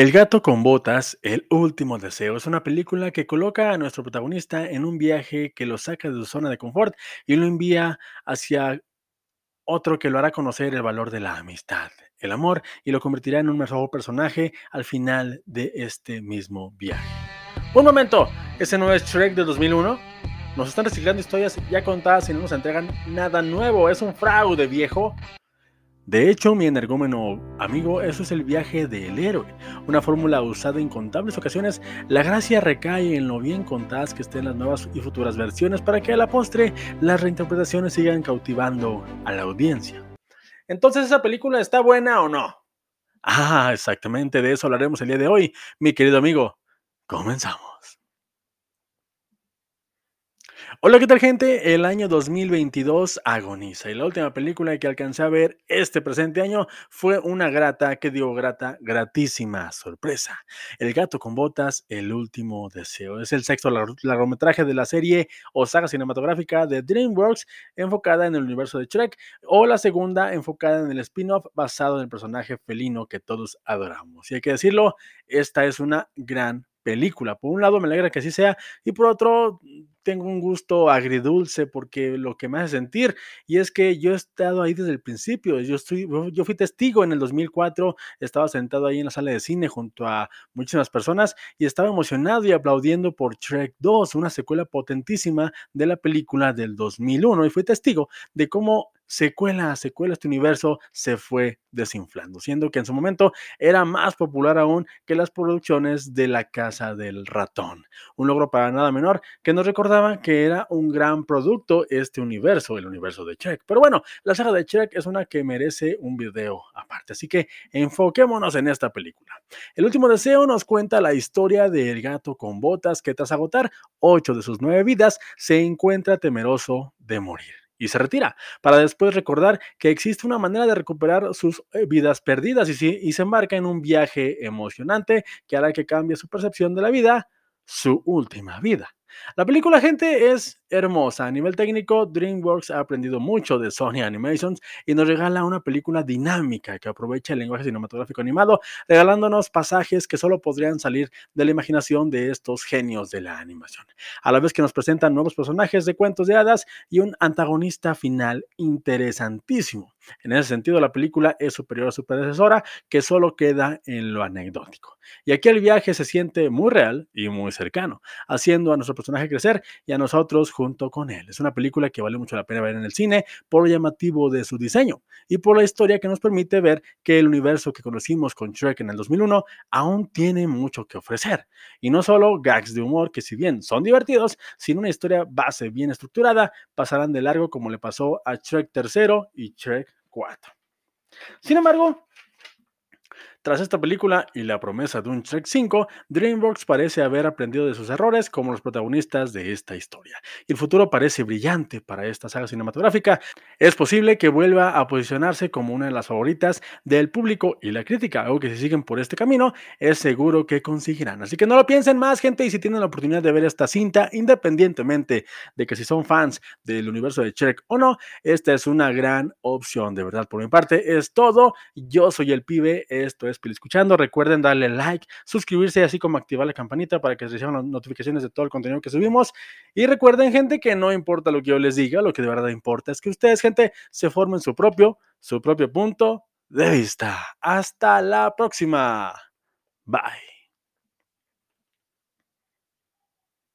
El gato con botas, El último deseo, es una película que coloca a nuestro protagonista en un viaje que lo saca de su zona de confort y lo envía hacia otro que lo hará conocer el valor de la amistad, el amor y lo convertirá en un mejor personaje al final de este mismo viaje. Un momento, ¿ese no es Shrek de 2001? Nos están reciclando historias ya contadas y no nos entregan nada nuevo, es un fraude viejo. De hecho, mi energúmeno amigo, eso es el viaje del héroe, una fórmula usada en incontables ocasiones. La gracia recae en lo bien contadas que estén las nuevas y futuras versiones para que a la postre las reinterpretaciones sigan cautivando a la audiencia. Entonces, ¿esa película está buena o no? Ah, exactamente, de eso hablaremos el día de hoy, mi querido amigo. Comenzamos. Hola, ¿qué tal gente? El año 2022 agoniza y la última película que alcancé a ver este presente año fue una grata, que digo grata, gratísima sorpresa. El gato con botas, el último deseo. Es el sexto largometraje de la serie o saga cinematográfica de DreamWorks enfocada en el universo de Shrek o la segunda enfocada en el spin-off basado en el personaje felino que todos adoramos. Y hay que decirlo, esta es una gran película. Por un lado me alegra que así sea y por otro tengo un gusto agridulce porque lo que me hace sentir y es que yo he estado ahí desde el principio, yo, estoy, yo fui testigo en el 2004, estaba sentado ahí en la sala de cine junto a muchísimas personas y estaba emocionado y aplaudiendo por Trek 2, una secuela potentísima de la película del 2001 y fui testigo de cómo secuela a secuela este universo se fue desinflando, siendo que en su momento era más popular aún que las producciones de La Casa del Ratón. Un logro para nada menor que nos recordaba que era un gran producto este universo, el universo de Shrek. Pero bueno, la saga de Shrek es una que merece un video aparte, así que enfoquémonos en esta película. El último deseo nos cuenta la historia del gato con botas que tras agotar ocho de sus nueve vidas se encuentra temeroso de morir y se retira, para después recordar que existe una manera de recuperar sus eh, vidas perdidas y, y se embarca en un viaje emocionante que hará que cambie su percepción de la vida, su última vida. La película, gente, es hermosa. A nivel técnico, DreamWorks ha aprendido mucho de Sony Animations y nos regala una película dinámica que aprovecha el lenguaje cinematográfico animado, regalándonos pasajes que solo podrían salir de la imaginación de estos genios de la animación. A la vez que nos presentan nuevos personajes de cuentos de hadas y un antagonista final interesantísimo. En ese sentido, la película es superior a su predecesora, que solo queda en lo anecdótico. Y aquí el viaje se siente muy real y muy cercano, haciendo a nuestro personaje crecer y a nosotros junto con él. Es una película que vale mucho la pena ver en el cine por lo llamativo de su diseño y por la historia que nos permite ver que el universo que conocimos con Shrek en el 2001 aún tiene mucho que ofrecer. Y no solo gags de humor que si bien son divertidos, sin una historia base bien estructurada, pasarán de largo como le pasó a Shrek 3 y Shrek 4. Sin embargo, tras esta película y la promesa de un Trek 5, DreamWorks parece haber aprendido de sus errores como los protagonistas de esta historia. Y el futuro parece brillante para esta saga cinematográfica. Es posible que vuelva a posicionarse como una de las favoritas del público y la crítica, algo que si siguen por este camino es seguro que conseguirán. Así que no lo piensen más, gente, y si tienen la oportunidad de ver esta cinta, independientemente de que si son fans del universo de Trek o no, esta es una gran opción, de verdad. Por mi parte es todo. Yo soy el pibe, esto es escuchando. Recuerden darle like, suscribirse, así como activar la campanita para que reciban las notificaciones de todo el contenido que subimos. Y recuerden, gente, que no importa lo que yo les diga, lo que de verdad importa es que ustedes, gente, se formen su propio, su propio punto de vista. Hasta la próxima. Bye.